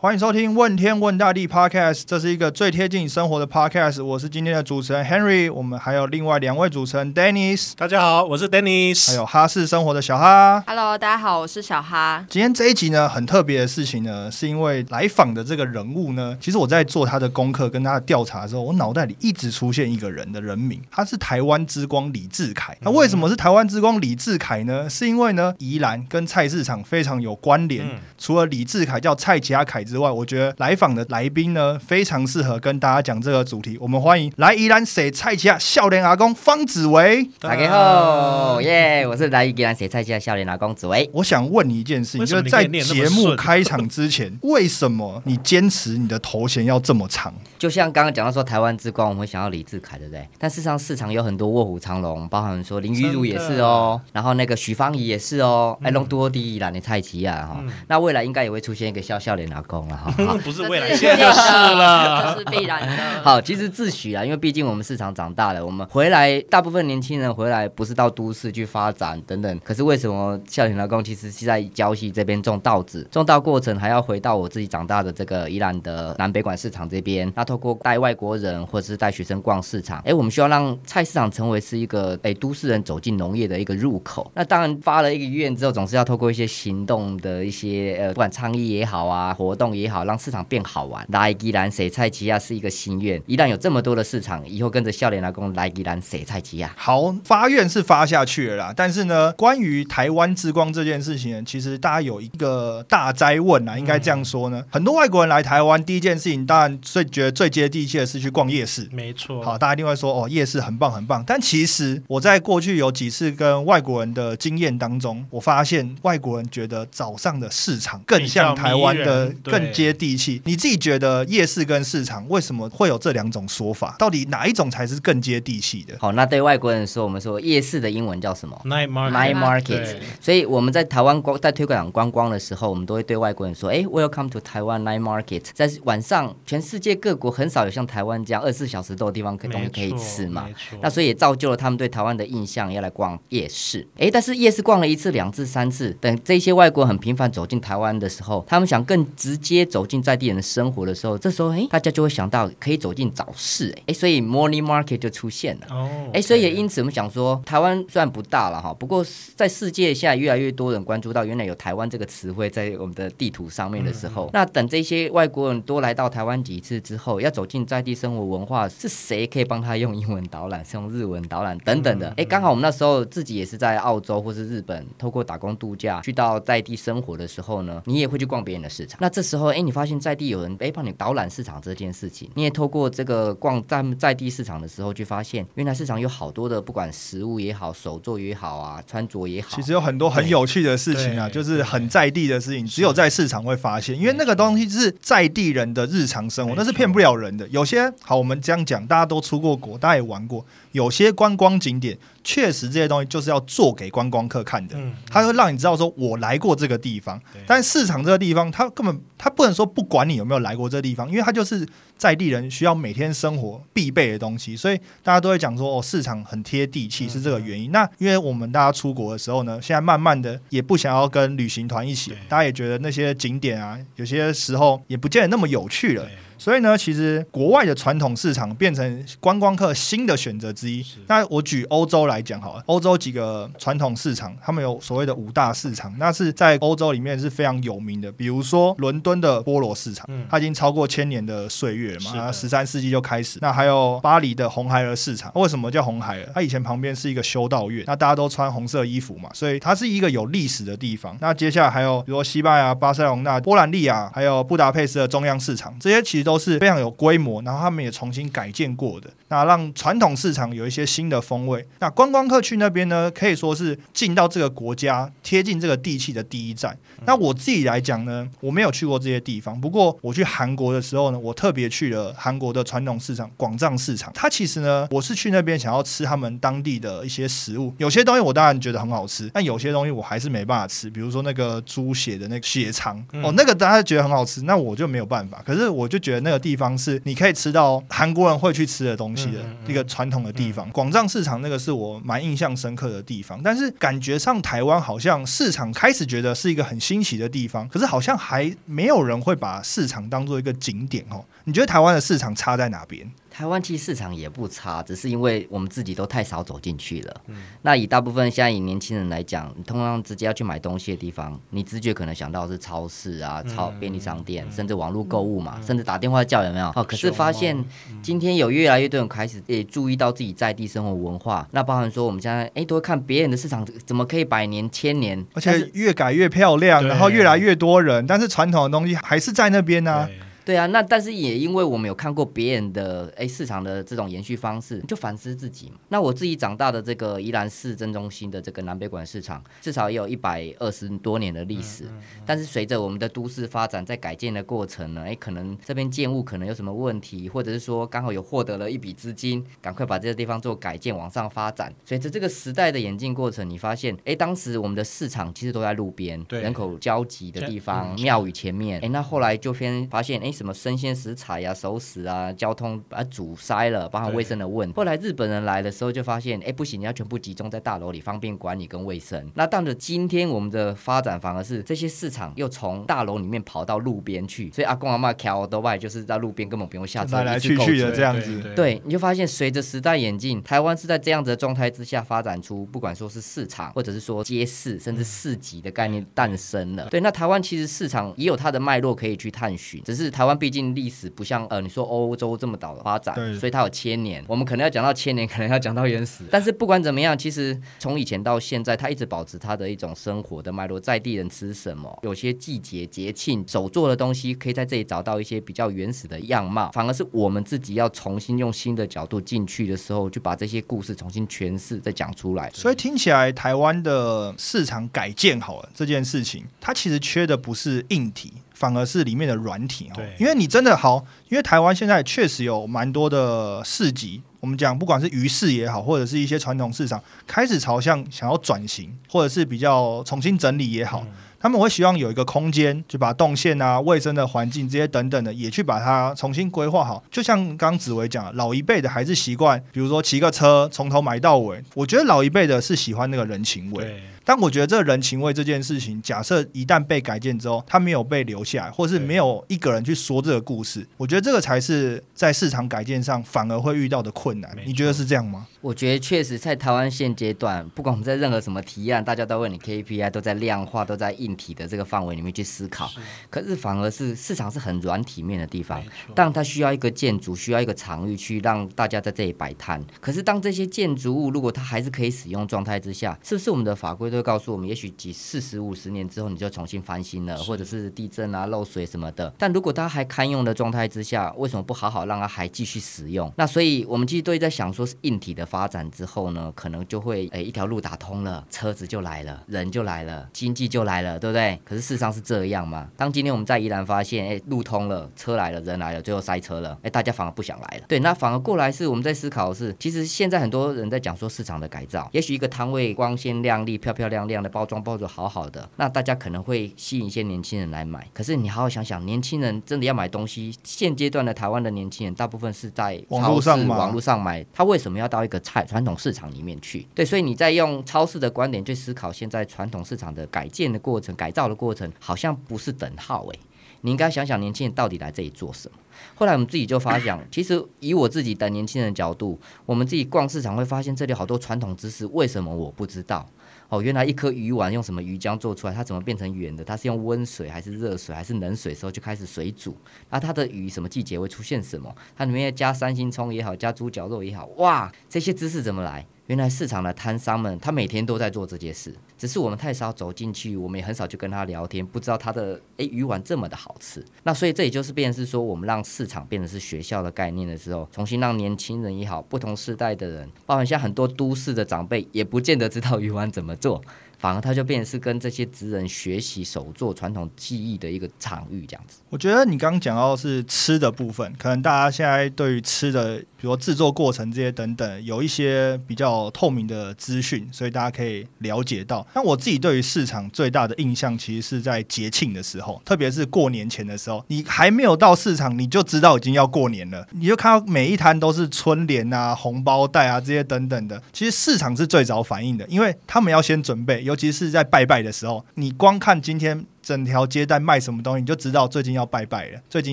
欢迎收听《问天问大地》Podcast，这是一个最贴近你生活的 Podcast。我是今天的主持人 Henry，我们还有另外两位主持人 Dennis，大家好，我是 Dennis，还有哈市生活的小哈。Hello，大家好，我是小哈。今天这一集呢，很特别的事情呢，是因为来访的这个人物呢，其实我在做他的功课跟他的调查的时候，我脑袋里一直出现一个人的人名，他是台湾之光李志凯。那为什么是台湾之光李志凯呢？是因为呢，宜兰跟菜市场非常有关联。嗯除了李志凯叫蔡家凯之外，我觉得来访的来宾呢，非常适合跟大家讲这个主题。我们欢迎来宜兰谁蔡家笑脸阿公方子维。大家好，耶！我是来宜兰写菜家笑脸阿公子维。我想问你一件事情，就是在节目顺开场之前，为什么你坚持你的头衔要这么长？就像刚刚讲到说台湾之光，我们会想要李志凯，对不对？但事实上市场有很多卧虎藏龙，包含说林玉如也是哦，然后那个许芳宜也是哦，哎，龙多第一啦，你蔡奇亚哈。那未来应该也会出现一个笑笑脸阿公了哈。好不是未来，这现在就是了。这是必然的。好，其实自诩啊，因为毕竟我们市场长大了，我们回来大部分年轻人回来不是到都市去发展等等，可是为什么孝田劳工其实是在礁溪这边种稻子，种稻过程还要回到我自己长大的这个宜兰的南北馆市场这边，那透过带外国人或者是带学生逛市场，哎，我们需要让菜市场成为是一个哎都市人走进农业的一个入口。那当然发了一个愿之后，总是要透过一些行动的一些呃，不管倡议也好啊，活动也好，让市场变好玩。来宜兰谁菜奇亚是一个心愿，一旦有这么多的市场，以后跟着笑脸老公来宜兰谁菜奇亚。好，发愿是发下去了啦，但是呢，关于台湾之光这件事情，其实大家有一个大灾问啊，应该这样说呢。很多外国人来台湾，第一件事情当然最觉得最接地气的是去逛夜市。没错，好，大家一定会说哦，夜市很棒很棒。但其实我在过去有几次跟外国人的经验当中，我发现外国人觉得早上的市场更像台湾的更接地气。你自己觉得夜市跟市场为什么会有这两种说法？到底哪一种才是更接地气的？好，那对外国人说，我们说夜市的英文叫什么？night market，Night market 所以我们在台湾光在推广观光的时候，我们都会对外国人说：“哎，Welcome to Taiwan Night Market。”在晚上，全世界各国很少有像台湾这样二十四小时都有地方可以东西可以吃嘛那所以也造就了他们对台湾的印象，要来逛夜市。哎，但是夜市逛了一次、两次、三次，等这些外国人很频繁走进台湾的时候，他们想更直接走进在地人的生活的时候，这时候哎，大家就会想到可以走进早市，哎，所以 Morning Market 就出现了。哦，哎，所以也因此我们想说，台湾虽然不大了哈，不过在世界现在越来越多人关注到原来有台湾这个词汇在我们的地图上面的时候，那等这些外国人多来到台湾几次之后，要走进在地生活文化，是谁可以帮他用英文导览、是用日文导览等等的？哎，刚好我们那时候自己也是在澳洲或是日本，透过打工度假去到在地生活的时候呢，你也会去逛别人的市场。那这时候，哎，你发现在地有人哎帮你导览市场这件事情，你也透过这个逛在在地市场的时候，去发现原来市场有好多的，不管食物也好，手作也好啊，穿着也好，其实有很多很有趣的事情啊，就是很在地的事情，只有在市场会发现，因为那个东西是在地人的日常生活，那是骗不了人的。有些好，我们这样讲，大家都出过国，大家也玩过，有些观光景点确实这些东西就是要做给观光客看的，嗯，它会让你知道说我来过这个地方。但市场这个地方，它根本它不能说不管你有没有来过这个地方，因为他就是在地人需要每天生活必备的东西，所以大家都会讲说哦，市场很贴地气是这个原因。那因为我们大家出国的时候呢，现在慢慢的也不想要跟旅行团一起，大家也觉得那些景点啊，有些时候也不见得那么有趣了。对所以呢，其实国外的传统市场变成观光客新的选择之一。那我举欧洲来讲好了，欧洲几个传统市场，他们有所谓的五大市场，那是在欧洲里面是非常有名的。比如说伦敦的菠萝市场嗯，它已经超过千年的岁月了嘛，十三世纪就开始。那还有巴黎的红孩儿市场，为什么叫红孩儿？它以前旁边是一个修道院，那大家都穿红色衣服嘛，所以它是一个有历史的地方。那接下来还有比如说西班牙、巴塞隆那、波兰利亚，还有布达佩斯的中央市场，这些其实都是非常有规模，然后他们也重新改建过的，那让传统市场有一些新的风味。那观光客去那边呢，可以说是进到这个国家贴近这个地气的第一站。那我自己来讲呢，我没有去过这些地方，不过我去韩国的时候呢，我特别去了韩国的传统市场广藏市场。它其实呢，我是去那边想要吃他们当地的一些食物，有些东西我当然觉得很好吃，但有些东西我还是没办法吃，比如说那个猪血的那个血肠，嗯哦，那个大家觉得很好吃，那我就没有办法。可是我就觉得得那个地方是你可以吃到韩国人会去吃的东西的一个传统的地方。广藏市场那个是我蛮印象深刻的地方，但是感觉上台湾好像市场开始觉得是一个很新奇的地方，可是好像还没有人会把市场当做一个景点哦。你觉得台湾的市场差在哪边？台湾其实市场也不差，只是因为我们自己都太少走进去了。那以大部分现在以年轻人来讲，你通常直接要去买东西的地方，你直觉可能想到是超市啊、超便利商店，甚至网络购物嘛，甚至打电话叫有没有？哦，可是发现今天有越来越多人开始也注意到自己在地生活文化，那包含说我们现在哎都会看别人的市场怎么可以百年千年，而且越改越漂亮，然后越来越多人，但是传统的东西还是在那边呢、对对啊，那但是也因为我们有看过别人的哎市场的这种延续方式，就反思自己嘛。那我自己长大的这个宜兰市正中心的这个南北馆市场，至少也有一百二十多年的历史。但是随着我们的都市发展，在改建的过程呢，哎，可能这边建物可能有什么问题，或者是说刚好有获得了一笔资金，赶快把这个地方做改建往上发展。随着这个时代的演进过程，你发现哎，当时我们的市场其实都在路边，对人口交集的地方，嗯庙宇前面。哎，那后来就偏发现哎，什么生鲜食材呀、熟食啊、交通把它阻塞了，包含卫生的问题。后来日本人来的时候就发现，哎，不行，你要全部集中在大楼里，方便管理跟卫生。那到了今天，我们的发展反而是这些市场又从大楼里面跑到路边去，所以阿公阿妈桥都外就是在路边根本不用下车，来来去去的这样子对对，你就发现随着时代演进，台湾是在这样子的状态之下发展出，不管说是市场，或者是说街市，甚至市集的概念诞生了。对，那台湾其实市场也有它的脉络可以去探寻，只是台湾毕竟历史不像呃你说欧洲这么早的发展，所以它有千年。我们可能要讲到千年，可能要讲到原始。但是不管怎么样，其实从以前到现在，它一直保持它的一种生活的脉络，在地人吃什么，有些季节节庆手做的东西，可以在这里找到一些比较原始的样貌。反而是我们自己要重新用新的角度进去的时候，就把这些故事重新诠释再讲出来。所以听起来台湾的市场改建好了这件事情，它其实缺的不是硬体，反而是里面的软体哦。因为你真的好，因为台湾现在确实有蛮多的市集，我们讲不管是鱼市也好，或者是一些传统市场，开始朝向想要转型，或者是比较重新整理也好。他们会希望有一个空间，就把动线啊、卫生的环境这些等等的，也去把它重新规划好。就像刚刚紫薇讲的，老一辈的还是习惯，比如说骑个车从头买到尾。我觉得老一辈的是喜欢那个人情味，对但我觉得这个人情味这件事情，假设一旦被改建之后，它没有被留下来，或是没有一个人去说这个故事，我觉得这个才是在市场改建上反而会遇到的困难你觉得是这样吗？我觉得确实在台湾现阶段，不管我们在任何什么提案，大家都问你 KPI，都在量化，都在硬体的这个范围里面去思考。可是反而是市场是很软体面的地方没，错当然它需要一个建筑，需要一个场域去让大家在这里摆摊。可是当这些建筑物如果它还是可以使用状态之下，是不是我们的法规都会告诉我们，也许几四十五十年之后你就重新翻新了，或者是地震啊、漏水什么的？但如果它还堪用的状态之下，为什么不好好让它还继续使用？那所以我们其实都在想说，是硬体的发展之后呢，可能就会诶一条路打通了，车子就来了，人就来了，经济就来了，对不对？可是事实上是这样吗？当今天我们在宜兰发现，诶路通了，车来了，人来了，最后塞车了，诶大家反而不想来了。对，那反而过来是我们在思考的是，其实现在很多人在讲说市场的改造，也许一个摊位光鲜亮丽、漂漂亮亮的包装包装好好的，那大家可能会吸引一些年轻人来买。可是你好好想想，年轻人真的要买东西，现阶段的台湾的年轻人大部分是在网络上买网络上买，他为什么要到一个菜传统市场里面去？对，所以你在用超市的观点去思考现在传统市场的改建的过程、改造的过程，好像不是等号诶。你应该想想年轻人到底来这里做什么。后来我们自己就发想，其实以我自己的年轻人角度，我们自己逛市场会发现这里好多传统知识，为什么我不知道？哦，原来一颗鱼丸用什么鱼浆做出来？它怎么变成圆的？它是用温水还是热水还是冷水时候就开始水煮？那它的鱼什么季节会出现什么？它里面加三星葱也好，加猪脚肉也好，哇，这些知识怎么来？原来市场的摊商们，他每天都在做这件事，只是我们太少走进去，我们也很少去跟他聊天，不知道他的诶鱼丸这么的好吃。那所以这也就是变成是说，我们让市场变成是学校的概念的时候，重新让年轻人也好，不同时代的人，包含像很多都市的长辈，也不见得知道鱼丸怎么做。反而它就变成是跟这些职人学习手作传统技艺的一个场域，这样子。我觉得你刚刚讲到是吃的部分，可能大家现在对于吃的，比如制作过程这些等等，有一些比较透明的资讯，所以大家可以了解到。那我自己对于市场最大的印象，其实是在节庆的时候，特别是过年前的时候，你还没有到市场，你就知道已经要过年了，你就看到每一摊都是春联啊、红包袋啊这些等等的。其实市场是最早反应的，因为他们要先准备，尤其是在拜拜的时候，你光看今天。整条街在卖什么东西，你就知道最近要拜拜了，最近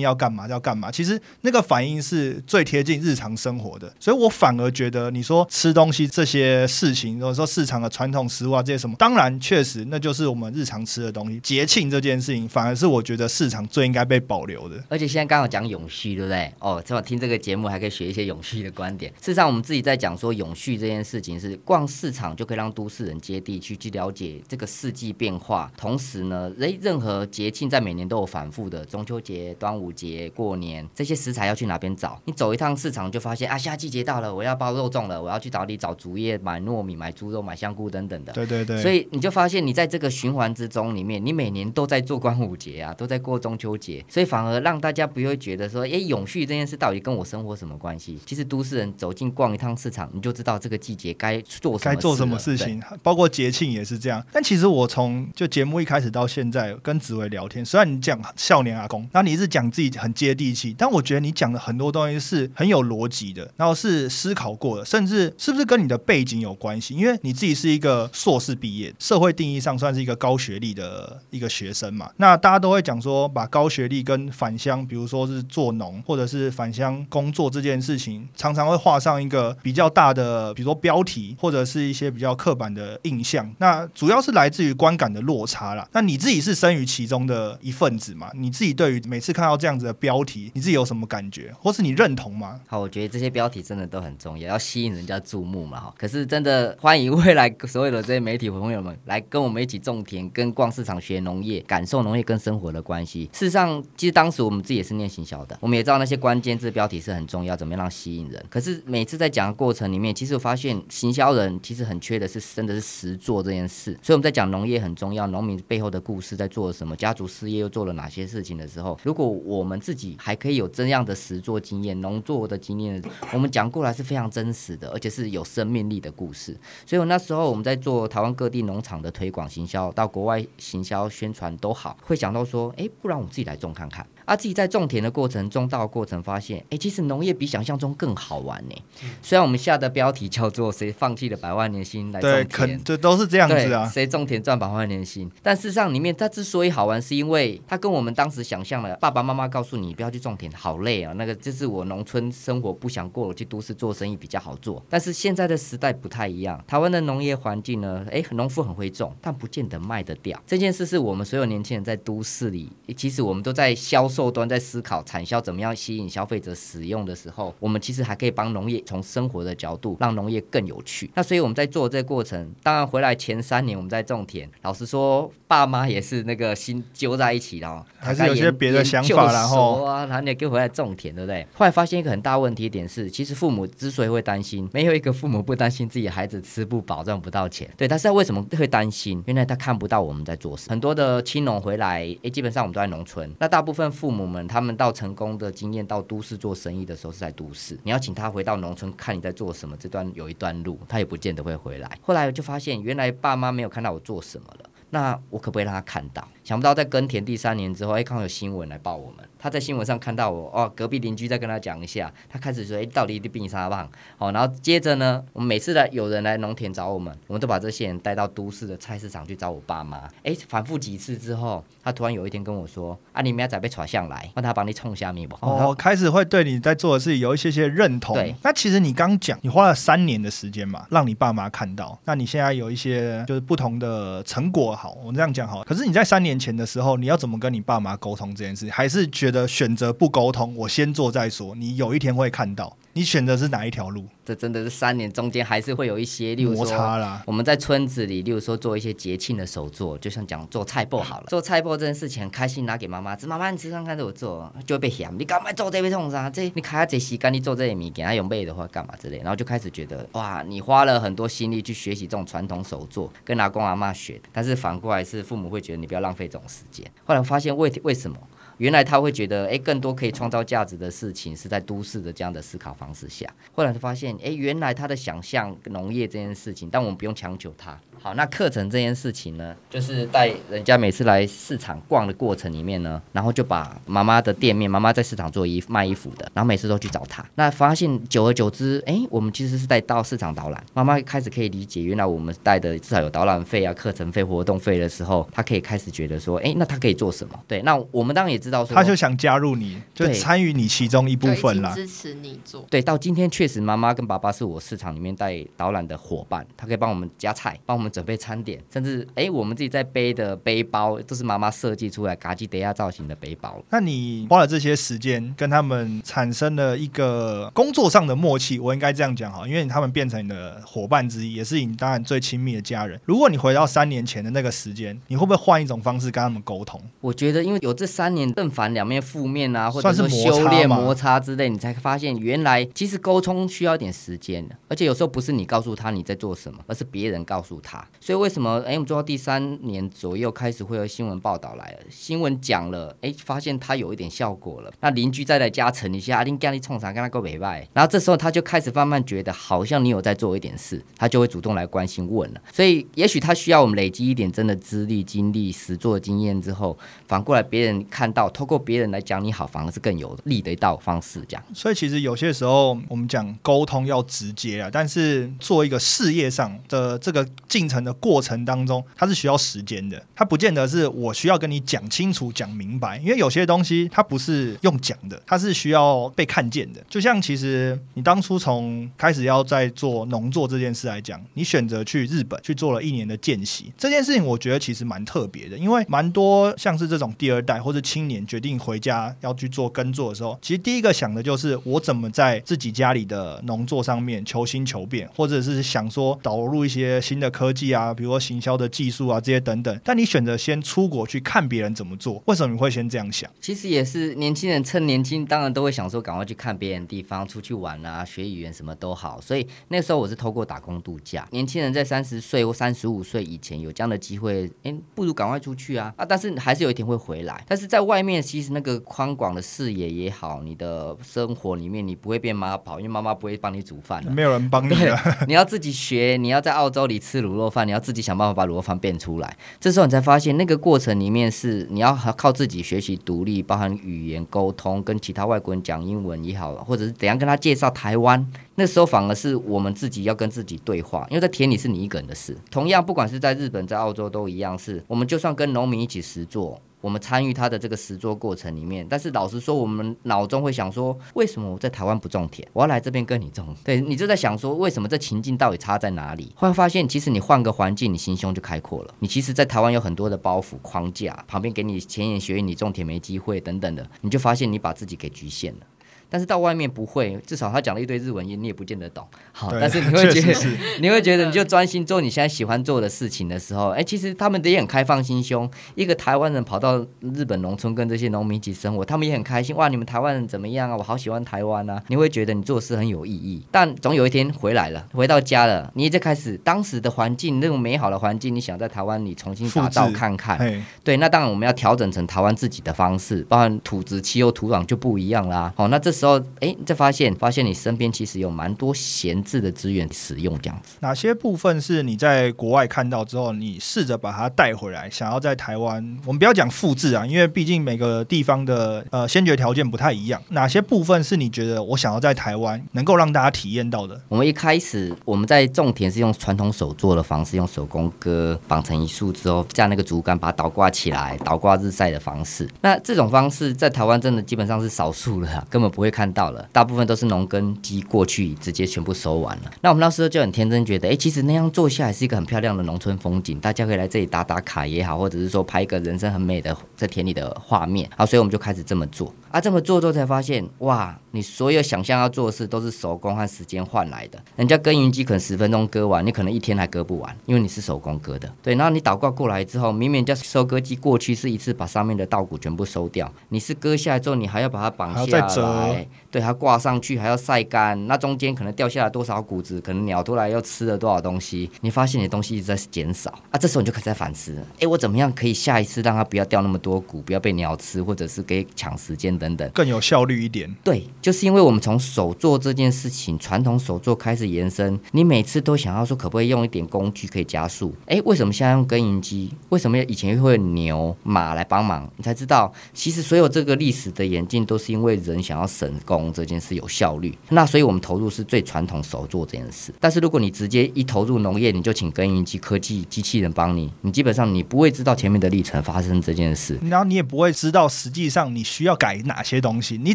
要干嘛要干嘛。其实那个反应是最贴近日常生活的，所以我反而觉得你说吃东西这些事情，或者说市场的传统食物啊这些什么，当然确实那就是我们日常吃的东西。节庆这件事情，反而是我觉得市场最应该被保留的。而且现在刚好讲永续，对不对？哦，正好听这个节目还可以学一些永续的观点。事实上，我们自己在讲说永续这件事情，是逛市场就可以让都市人接地去去了解这个四季变化，同时呢，诶，任何节庆。在每年都有反复的中秋节、端午节、过年，这些食材要去哪边找？你走一趟市场就发现啊，夏季节到了，我要包肉粽了，我要去找你找竹叶买糯米、买猪肉、买香菇等等的。对对对。所以你就发现，你在这个循环之中里面，你每年都在做端午节啊，都在过中秋节，所以反而让大家不会觉得说，哎，永续这件事到底跟我生活什么关系？其实都市人走进逛一趟市场，你就知道这个季节该做该做什么事情，包括节庆也是这样。但其实我从就节目一开始到现在跟紫薇聊天，虽然你讲少年阿公，那你是讲自己很接地气，但我觉得你讲的很多东西是很有逻辑的，然后是思考过的，甚至是不是跟你的背景有关系？因为你自己是一个硕士毕业，社会定义上算是一个高学历的一个学生嘛。那大家都会讲说，把高学历跟返乡，比如说是做农或者是返乡工作这件事情，常常会画上一个比较大的，比如说标题或者是一些比较刻板的印象。那主要是来自于观感的落差啦。那你自己是生于其中的一份子嘛？你自己对于每次看到这样子的标题，你自己有什么感觉，或是你认同吗？好，我觉得这些标题真的都很重要，要吸引人家注目嘛。哈，可是真的欢迎未来所有的这些媒体朋友们来跟我们一起种田、跟逛市场、学农业，感受农业跟生活的关系。事实上，其实当时我们自己也是念行销的，我们也知道那些关键字标题是很重要，怎么样让吸引人。可是每次在讲的过程里面，其实我发现行销人其实很缺的是真的是实做这件事。所以我们在讲农业很重要，农民背后的故事在做什么，家族事业又做了哪些。事情的时候，如果我们自己还可以有这样的实作经验、农作的经验，我们讲过来是非常真实的，而且是有生命力的故事。所以，我那时候我们在做台湾各地农场的推广行销，到国外行销宣传都好，会想到说，哎，不然我自己来种看看。啊，自己在种田的过程、中，到过程，发现，哎，其实农业比想象中更好玩呢。虽然我们下的标题叫做“谁放弃了百万年薪来种田”，这都是这样子啊。谁种田赚百万年薪？但事实上，里面它之所以好玩，是因为它跟我们当时想象的，爸爸妈妈告诉你不要去种田，好累啊。那个就是我农村生活不想过，我去都市做生意比较好做。但是现在的时代不太一样，台湾的农业环境呢，哎，农夫很会种，但不见得卖得掉。这件事是我们所有年轻人在都市里，其实我们都在销。售端在思考产销怎么样吸引消费者使用的时候，我们其实还可以帮农业从生活的角度让农业更有趣。那所以我们在做这个过程，当然回来前三年我们在种田，老实说，爸妈也是那个心揪在一起的，还是有些别的想法，然后啊，然后你跟回来种田，对不对？后来发现一个很大问题点是，其实父母之所以会担心，没有一个父母不担心自己孩子吃不饱赚不到钱。对，但是为什么会担心？原来他看不到我们在做什么。很多的青农回来，诶，基本上我们都在农村，那大部分父父母们，他们到成功的经验到都市做生意的时候是在都市。你要请他回到农村看你在做什么，这段有一段路，他也不见得会回来。后来我就发现，原来爸妈没有看到我做什么了，那我可不可以让他看到？想不到在耕田第三年之后，哎，刚好有新闻来报我们。他在新闻上看到我，哦，隔壁邻居在跟他讲一下，他开始说，哎，到底你病啥棒？哦，然后接着呢，我们每次来有人来农田找我们，我们都把这些人带到都市的菜市场去找我爸妈。哎，反复几次之后，他突然有一天跟我说，啊，你明仔被传上来，让他帮你冲下面不？哦，开始会对你在做的事有一些些认同。对，那其实你刚讲，你花了三年的时间嘛，让你爸妈看到，那你现在有一些就是不同的成果。好，我们这样讲好。可是你在三年钱的时候，你要怎么跟你爸妈沟通这件事？还是觉得选择不沟通，我先做再说？你有一天会看到。你选的是哪一条路？这真的是三年中间还是会有一些，例如摩说擦啦。我们在村子里，例如说做一些节庆的手作，就像讲做菜脯好了，做菜脯这件事情很开心，拿给妈妈吃，妈妈你吃看看着我做，就会被嫌，你干嘛做这被冲啥？这你开下这时间你做这些米，给他用背的话干嘛之类，然后就开始觉得哇，你花了很多心力去学习这种传统手作，跟阿公阿妈学，但是反过来是父母会觉得你不要浪费这种时间。后来我发现为为什么？原来他会觉得，哎，更多可以创造价值的事情是在都市的这样的思考方式下。后来就发现，哎，原来他的想象农业这件事情，但我们不用强求他。好，那课程这件事情呢，就是带人家每次来市场逛的过程里面呢，然后就把妈妈的店面，妈妈在市场做衣服卖衣服的，然后每次都去找他。那发现久而久之，哎，我们其实是在到市场导览，妈妈开始可以理解，原来我们带的至少有导览费啊、课程费、活动费的时候，她可以开始觉得说，哎，那她可以做什么？对，那我们当然也知道说，他就想加入你，就参与你其中一部分啦。支持你做。对，到今天确实妈妈跟爸爸是我市场里面带导览的伙伴，他可以帮我们夹菜，帮我们准备餐点，甚至哎，我们自己在背的背包都是妈妈设计出来嘎吉德亚造型的背包。那你花了这些时间，跟他们产生了一个工作上的默契，我应该这样讲哈，因为他们变成你的伙伴之一，也是你当然最亲密的家人。如果你回到三年前的那个时间，你会不会换一种方式跟他们沟通？我觉得，因为有这三年正反两面负面啊，或者说修炼摩擦之类，你才发现原来其实沟通需要一点时间的，而且有时候不是你告诉他你在做什么，而是别人告诉他。所以为什么哎，我们做到第三年左右开始会有新闻报道来了，新闻讲了，哎，发现他有一点效果了，那邻居再来加成一下，啊你干你冲啥，跟他够北拜，然后这时候他就开始慢慢觉得好像你有在做一点事，他就会主动来关心问了。所以也许他需要我们累积一点真的资历、经历、实作经验之后，反过来别人看到，透过别人来讲你好，反而是更有利的一道方式。这样，所以其实有些时候我们讲沟通要直接啊，但是做一个事业上的这个进程的过程当中，它是需要时间的。它不见得是我需要跟你讲清楚、讲明白，因为有些东西它不是用讲的，它是需要被看见的。就像其实你当初从开始要在做农作这件事来讲，你选择去日本去做了一年的见习，这件事情我觉得其实蛮特别的，因为蛮多像是这种第二代或者青年决定回家要去做耕作的时候，其实第一个想的就是我怎么在自己家里的农作上面求新求变，或者是想说导入一些新的科技啊，比如说行销的技术啊这些等等。但你选择先出国去看别人怎么做，为什么你会先这样想？其实也是年轻人趁年轻，当然都会想说赶快去看别人的地方，出去玩啊，学语言什么都好。所以那时候我是透过打工度假。年轻人在三十岁或三十五岁以前有这样的机会，哎，不如赶快出去啊啊！但是还是有一天会回来。但是在外面，其实那个宽广的视野也好，你的生活里面你不会变妈宝，因为妈妈不会帮你煮饭。没有人帮你了，，你要自己学，你要在澳洲里吃卤肉饭，你要自己想办法把卤肉饭变出来。这时候你才发现，那个过程里面是你要靠自己学习独立，包含语言沟通，跟其他外国人讲英文也好，或者是怎样跟他介绍台湾。那时候反而是我们自己要跟自己对话，因为在田里是你一个人的事。同样，不管是在日本、在澳洲都一样，是我们就算跟农民一起实做。我们参与他的这个实作过程里面，但是老实说，我们脑中会想说，为什么我在台湾不种田，我要来这边跟你种？对你就在想说，为什么这情境到底差在哪里？后来发现，其实你换个环境，你心胸就开阔了。你其实，在台湾有很多的包袱框架，旁边给你前言学语，你种田没机会等等的，你就发现你把自己给局限了。但是到外面不会，至少他讲了一堆日文，你也不见得懂。好，但是你会觉得 你会觉得你就专心做你现在喜欢做的事情的时候，哎，其实他们也很开放心胸。一个台湾人跑到日本农村跟这些农民一起生活，他们也很开心。哇，你们台湾人怎么样啊？我好喜欢台湾啊！你会觉得你做事很有意义。但总有一天回来了，回到家了，你再开始当时的环境那种美好的环境，你想在台湾你重新打造 看看。对，那当然我们要调整成台湾自己的方式，包含土质、气候、土壤就不一样啦。好，那这时候，哎，你再发现，发现你身边其实有蛮多闲置的资源使用，这样子。哪些部分是你在国外看到之后，你试着把它带回来，想要在台湾？我们不要讲复制啊，因为毕竟每个地方的呃先决条件不太一样。哪些部分是你觉得我想要在台湾能够让大家体验到的？我们一开始我们在种田是用传统手做的方式，用手工割绑成一束之后，架那个竹竿把它倒挂起来，倒挂日晒的方式。那这种方式在台湾真的基本上是少数了啦，根本不会会看到了，大部分都是农耕机过去直接全部收完了。那我们那时候就很天真，觉得哎，其实那样做下来是一个很漂亮的农村风景，大家可以来这里打打卡也好，或者是说拍一个人生很美的在田里的画面。好，所以我们就开始这么做。啊，这么做之后才发现，哇，你所有想象要做的事都是手工和时间换来的。人家耕耘机可能十分钟割完，你可能一天还割不完，因为你是手工割的。对，然后你倒挂过来之后，明明叫收割机过去是一次把上面的稻谷全部收掉，你是割下来之后，你还要把它绑下来，对，还挂上去，还要晒干。那中间可能掉下来多少谷子，可能鸟突然又吃了多少东西，你发现你的东西一直在减少啊。这时候你就开始在反思，哎，我怎么样可以下一次让它不要掉那么多谷，不要被鸟吃，或者是给抢时间等等，更有效率一点。对，就是因为我们从手做这件事情，传统手做开始延伸，你每次都想要说可不可以用一点工具可以加速？哎，为什么现在用耕耘机？为什么以前会牛马来帮忙？你才知道，其实所有这个历史的演进都是因为人想要省工这件事有效率。那所以我们投入是最传统手做这件事。但是如果你直接一投入农业，你就请耕耘机科技机器人帮你，你基本上你不会知道前面的历程发生这件事，然后你也不会知道实际上你需要改哪哪些东西。你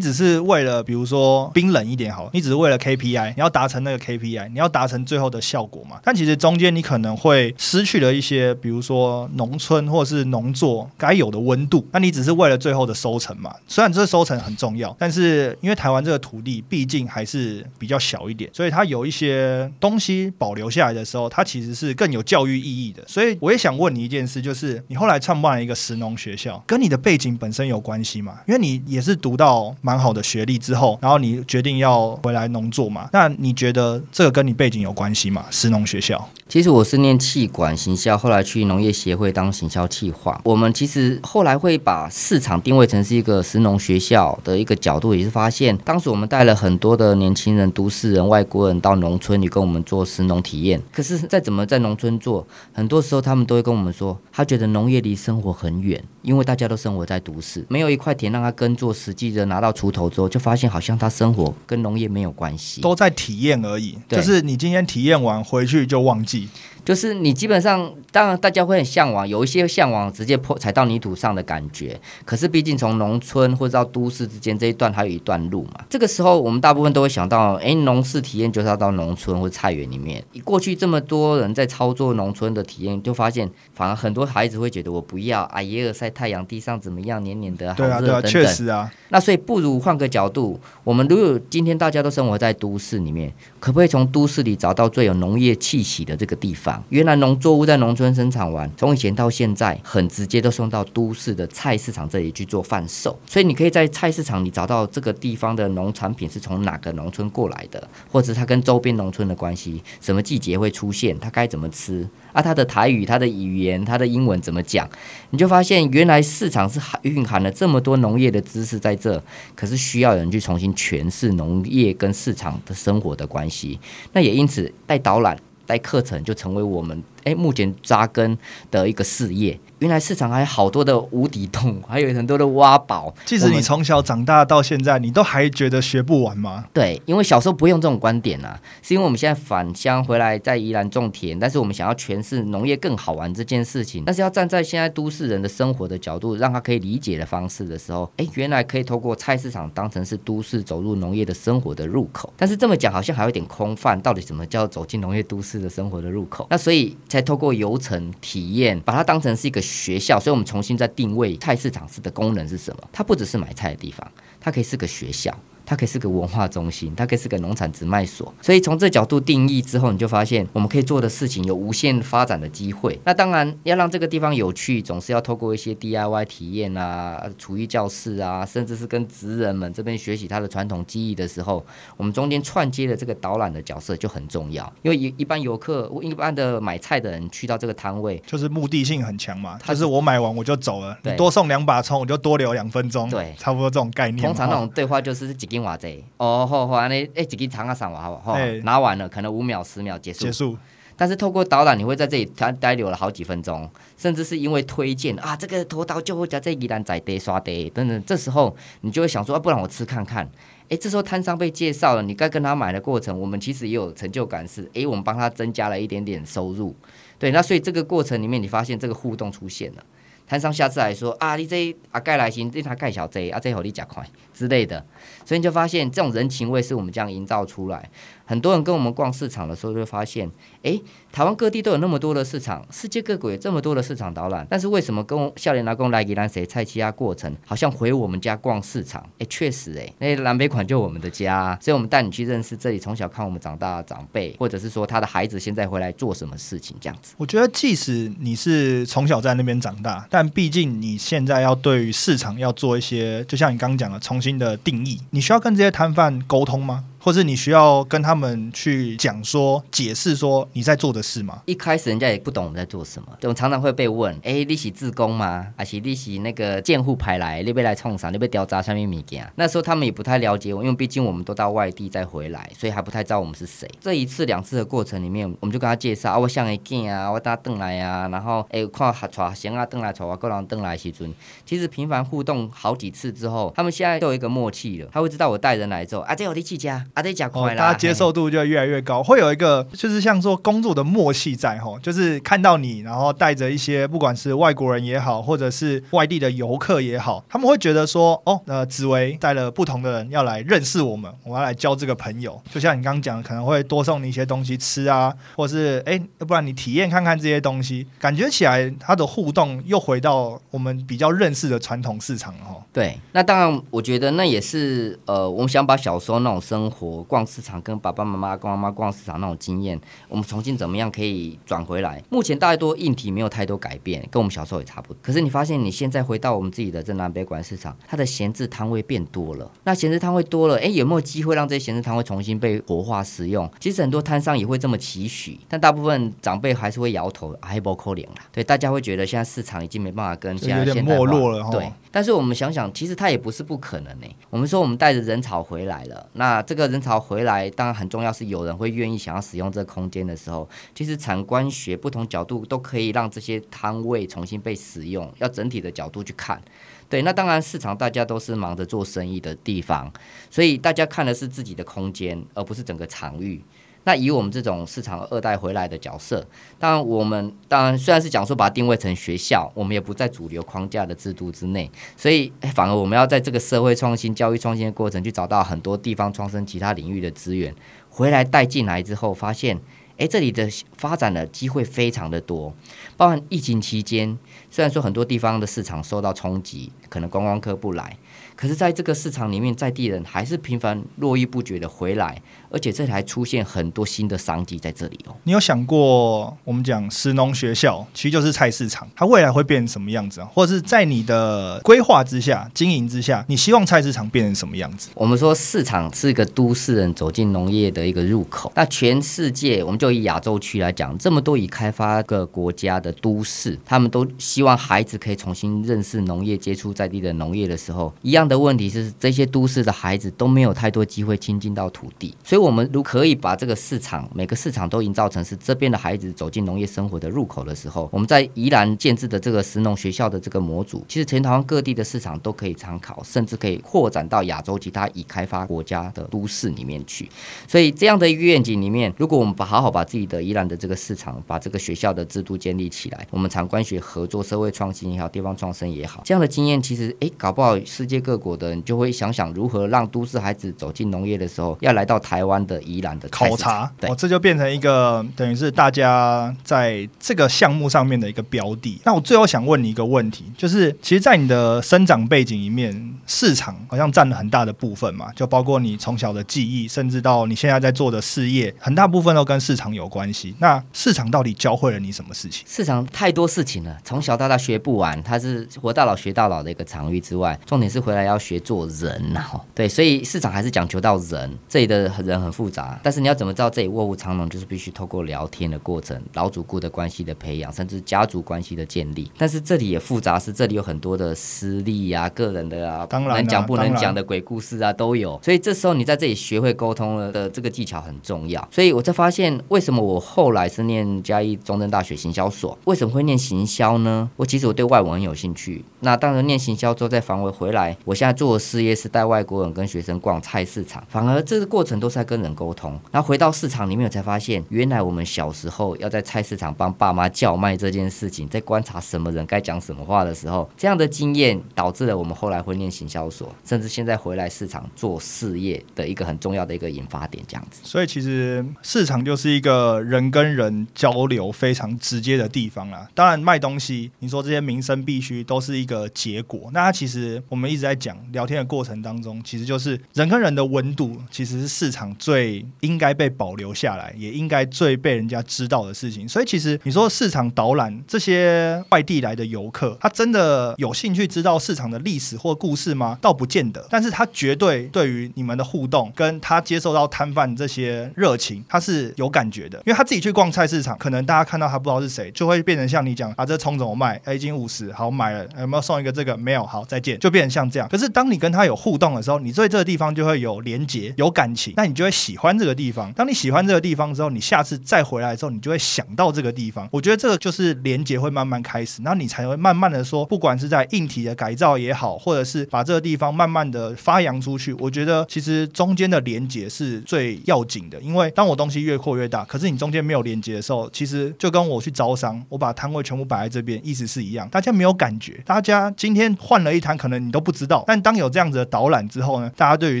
只是为了比如说冰冷一点好，你只是为了 KPI，你要达成那个 KPI，你要达成最后的效果嘛。但其实中间你可能会失去了一些，比如说农村或是农作该有的温度。那你只是为了最后的收成嘛。虽然这收成很重要，但是因为台湾这个土地毕竟还是比较小一点，所以它有一些东西保留下来的时候，它其实是更有教育意义的。所以我也想问你一件事，就是你后来创办了一个实农学校，跟你的背景本身有关系吗？因为你也是读到蛮好的学历之后，然后你决定要回来农作嘛。那你觉得这个跟你背景有关系吗？实农学校？其实我是念气管行销，后来去农业协会当行销企划。我们其实后来会把市场定位成是一个实农学校的一个角度，也是发现当时我们带了很多的年轻人、都市人、外国人到农村里跟我们做实农体验。可是再怎么在农村做，很多时候他们都会跟我们说，他觉得农业离生活很远，因为大家都生活在都市，没有一块田让他耕作，实际的拿到锄头之后，就发现好像他生活跟农业没有关系，都在体验而已。就是你今天体验完回去就忘记。就是你基本上，当然大家会很向往，有一些向往直接破踩到泥土上的感觉。可是毕竟从农村或者到都市之间这一段还有一段路嘛。这个时候我们大部分都会想到，哎，农事体验就是要到农村或菜园里面。过去这么多人在操作农村的体验，就发现反而很多孩子会觉得我不要，啊，耶尔晒太阳，地上怎么样，黏黏的，对啊，对啊，确实啊。那所以不如换个角度，我们如果今天大家都生活在都市里面，可不可以从都市里找到最有农业气息的这个地方？原来农作物在农村生产完，从以前到现在，很直接都送到都市的菜市场这里去做贩售。所以你可以在菜市场里找到这个地方的农产品是从哪个农村过来的，或者它跟周边农村的关系，什么季节会出现，它该怎么吃啊？他的台语、他的语言、他的英文怎么讲？你就发现原来市场是蕴含了这么多农业的知识在这，可是需要人去重新诠释农业跟市场的生活的关系。那也因此带导览。带课程就成为我们诶目前扎根的一个事业。原来市场还有好多的无底洞，还有很多的挖宝。即使你从小长大到现在，你都还觉得学不完吗？对，因为小时候不用这种观点啊，是因为我们现在返乡回来在宜兰种田，但是我们想要诠释农业更好玩这件事情，但是要站在现在都市人的生活的角度，让他可以理解的方式的时候，哎，原来可以透过菜市场当成是都市走入农业的生活的入口。但是这么讲好像还有点空泛，到底什么叫走进农业都市的生活的入口？那所以才透过游程体验，把它当成是一个。学校，所以我们重新再定位菜市场式的功能是什么？它不只是买菜的地方，它可以是个学校。它可以是个文化中心，它可以是个农产直卖所，所以从这角度定义之后，你就发现我们可以做的事情有无限发展的机会。那当然要让这个地方有趣，总是要透过一些 DIY 体验啊、厨艺教室啊，甚至是跟职人们这边学习他的传统技艺的时候，我们中间串接的这个导览的角色就很重要。因为一一般游客、一般的买菜的人去到这个摊位，就是目的性很强嘛，就是我买完我就走了，你多送两把葱，我就多留两分钟，对，差不多这种概念。通常那种对话就是几。金瓦贼哦，好好安尼，哎，几根长啊上完好不好？拿完了，可能五秒、十秒结束。结束。但是透过导览，你会在这里待待留了好几分钟，甚至是因为推荐啊，这个头刀就会在这依然在地刷地等等。这时候你就会想说，啊，不然我吃看看。哎，这时候摊商被介绍了，你该跟他买的过程，我们其实也有成就感，是哎，我们帮他增加了一点点收入。对，那所以这个过程里面，你发现这个互动出现了。摊商下次来说啊，你这啊盖来行，这他盖小贼，啊这好你加快。之类的，所以你就发现这种人情味是我们这样营造出来。很多人跟我们逛市场的时候，就会发现，诶，台湾各地都有那么多的市场，世界各国有这么多的市场导览，但是为什么跟笑脸老公来给咱谁菜奇啊过程，好像回我们家逛市场？诶，确实，诶，那南北款就我们的家，所以我们带你去认识这里从小看我们长大的长辈，或者是说他的孩子现在回来做什么事情这样子。我觉得，即使你是从小在那边长大，但毕竟你现在要对于市场要做一些，就像你刚刚讲的，重新的定义，你需要跟这些摊贩沟通吗？或是你需要跟他们去讲说、解释说你在做的事吗？一开始人家也不懂我们在做什么，我们常常会被问：哎，你是自工吗？还是你是那个建户派来？你被来冲啥？你被调查上面物件？那时候他们也不太了解我，因为毕竟我们都到外地再回来，所以还不太知道我们是谁。这一次、两次的过程里面，我们就跟他介绍啊，我像一件啊，我搭邓来啊，然后哎，看哈带行啊，邓来带我各人邓来时阵，其实频繁互动好几次之后，他们现在都有一个默契了，他会知道我带人来之后，啊，这有力气加。啊，这加快啦，大家接受度就越来越高，会有一个就是像说工作的默契在吼，就是看到你，然后带着一些不管是外国人也好，或者是外地的游客也好，他们会觉得说，哦，呃，紫薇带了不同的人要来认识我们，我要来交这个朋友。就像你刚刚讲，可能会多送你一些东西吃啊，或是哎，要不然你体验看看这些东西，感觉起来它的互动又回到我们比较认识的传统市场了哈。对，那当然，我觉得那也是呃，我们想把小时候那种生活逛市场。跟爸爸妈妈、跟妈妈逛市场那种经验，我们重新怎么样可以转回来？目前大多硬体没有太多改变，跟我们小时候也差不多。可是你发现你现在回到我们自己的正南北馆市场，它的闲置摊位变多了。那闲置摊位多了，哎，有没有机会让这些闲置摊位重新被活化使用？其实很多摊商也会这么期许，但大部分长辈还是会摇头，还不扣脸了。对，大家会觉得现在市场已经没办法跟现在有点没落了。对，但是我们想想，其实它也不是不可能呢。我们说我们带着人潮回来了，那这个人潮回来。当然很重要，是有人会愿意想要使用这个空间的时候，其实产官学不同角度都可以让这些摊位重新被使用。要整体的角度去看，对，那当然市场大家都是忙着做生意的地方，所以大家看的是自己的空间，而不是整个场域。那以我们这种市场二代回来的角色，当然我们当然虽然是讲说把它定位成学校，我们也不在主流框架的制度之内，所以反而我们要在这个社会创新、教育创新的过程，去找到很多地方创生其他领域的资源，回来带进来之后，发现，诶，这里的发展的机会非常的多，包含疫情期间，虽然说很多地方的市场受到冲击，可能观光客不来。可是，在这个市场里面，在地人还是频繁络绎不绝的回来，而且这还出现很多新的商机在这里哦。你有想过，我们讲石农学校其实就是菜市场，它未来会变成什么样子啊？或者是在你的规划之下、经营之下，你希望菜市场变成什么样子？我们说市场是一个都市人走进农业的一个入口。那全世界，我们就以亚洲区来讲，这么多已开发个国家的都市，他们都希望孩子可以重新认识农业、接触在地的农业的时候，一样。的问题是，这些都市的孩子都没有太多机会亲近到土地，所以，我们如可以把这个市场每个市场都营造成是这边的孩子走进农业生活的入口的时候，我们在宜兰建制的这个石农学校的这个模组，其实全台湾各地的市场都可以参考，甚至可以扩展到亚洲其他已开发国家的都市里面去。所以，这样的一个愿景里面，如果我们把好好把自己的宜兰的这个市场，把这个学校的制度建立起来，我们长官学合作、社会创新也好，地方创生也好，这样的经验其实，哎，搞不好世界各。国的，人就会想想如何让都市孩子走进农业的时候，要来到台湾的宜兰的考察，哦，这就变成一个等于是大家在这个项目上面的一个标的。那我最后想问你一个问题，就是其实，在你的生长背景里面，市场好像占了很大的部分嘛，就包括你从小的记忆，甚至到你现在在做的事业，很大部分都跟市场有关系。那市场到底教会了你什么事情？市场太多事情了，从小到大学不完，它是活到老学到老的一个场域之外，重点是回来要。学做人呐，对，所以市场还是讲求到人。这里的人很复杂，但是你要怎么知道这里卧虎藏龙，就是必须透过聊天的过程、老主顾的关系的培养，甚至家族关系的建立。但是这里也复杂，是这里有很多的私利啊、个人的啊，当然能讲不能讲的鬼故事啊都有。所以这时候你在这里学会沟通了的这个技巧很重要。所以我才发现，为什么我后来是念嘉义中正大学行销所？为什么会念行销呢？我其实我对外文很有兴趣。那当然念行销之后再返回回来，我现在做的事业是带外国人跟学生逛菜市场，反而这个过程都是在跟人沟通。然后回到市场里面，我才发现，原来我们小时候要在菜市场帮爸妈叫卖这件事情，在观察什么人该讲什么话的时候，这样的经验导致了我们后来会念行销所，甚至现在回来市场做事业的一个很重要的一个引发点，这样子。所以其实市场就是一个人跟人交流非常直接的地方啦。当然卖东西，你说这些民生必须都是一个结果。那它其实我们一直在讲聊天的过程当中，其实就是人跟人的温度，其实是市场最应该被保留下来，也应该最被人家知道的事情。所以其实你说市场导览这些外地来的游客，他真的有兴趣知道市场的历史或故事吗？倒不见得。但是他绝对对于你们的互动，跟他接受到摊贩这些热情，他是有感觉的。因为他自己去逛菜市场，可能大家看到他不知道是谁，就会变成像你讲啊，这葱怎么卖？哎，一斤五十，好买了，有没有送一个这个？没有，好再见，就变成像这样。可是当你跟他有互动的时候，你对这个地方就会有连结、有感情，那你就就会喜欢这个地方。当你喜欢这个地方之后，你下次再回来之后，你就会想到这个地方。我觉得这个就是连接会慢慢开始，然后你才会慢慢的说，不管是在硬体的改造也好，或者是把这个地方慢慢的发扬出去，我觉得其实中间的连接是最要紧的。因为当我东西越扩越大，可是你中间没有连接的时候，其实就跟我去招商，我把摊位全部摆在这边，意思是一样，大家没有感觉。大家今天换了一摊，可能你都不知道。但当有这样子的导览之后呢，大家对于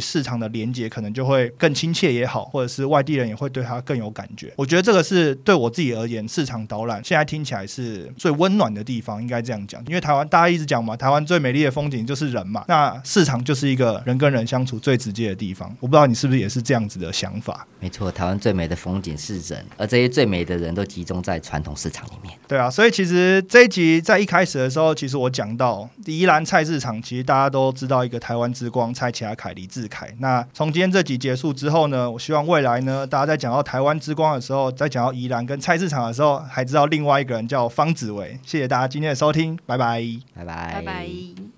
市场的连接可能就会更清亲切也好，或者是外地人也会对他更有感觉。我觉得这个是对我自己而言，市场导览现在听起来是最温暖的地方，应该这样讲。因为台湾大家一直讲嘛，台湾最美丽的风景就是人嘛，那市场就是一个人跟人相处最直接的地方。我不知道你是不是也是这样子的想法？没错，台湾最美的风景是人，而这些最美的人都集中在传统市场里面。对啊，所以其实这一集在一开始的时候，其实我讲到宜兰菜市场，其实大家都知道一个台湾之光蔡奇亚凯李志凯。那从今天这集结束之后呢，我希望未来呢，大家在讲到台湾之光的时候，在讲到宜兰跟菜市场的时候，还知道另外一个人叫方子伟。谢谢大家今天的收听，拜拜，拜拜，拜拜。